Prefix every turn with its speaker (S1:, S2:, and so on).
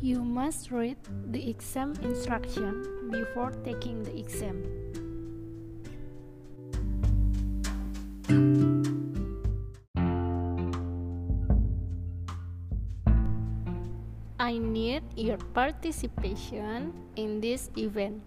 S1: You must read the exam instruction before taking the exam. I need your participation in this event.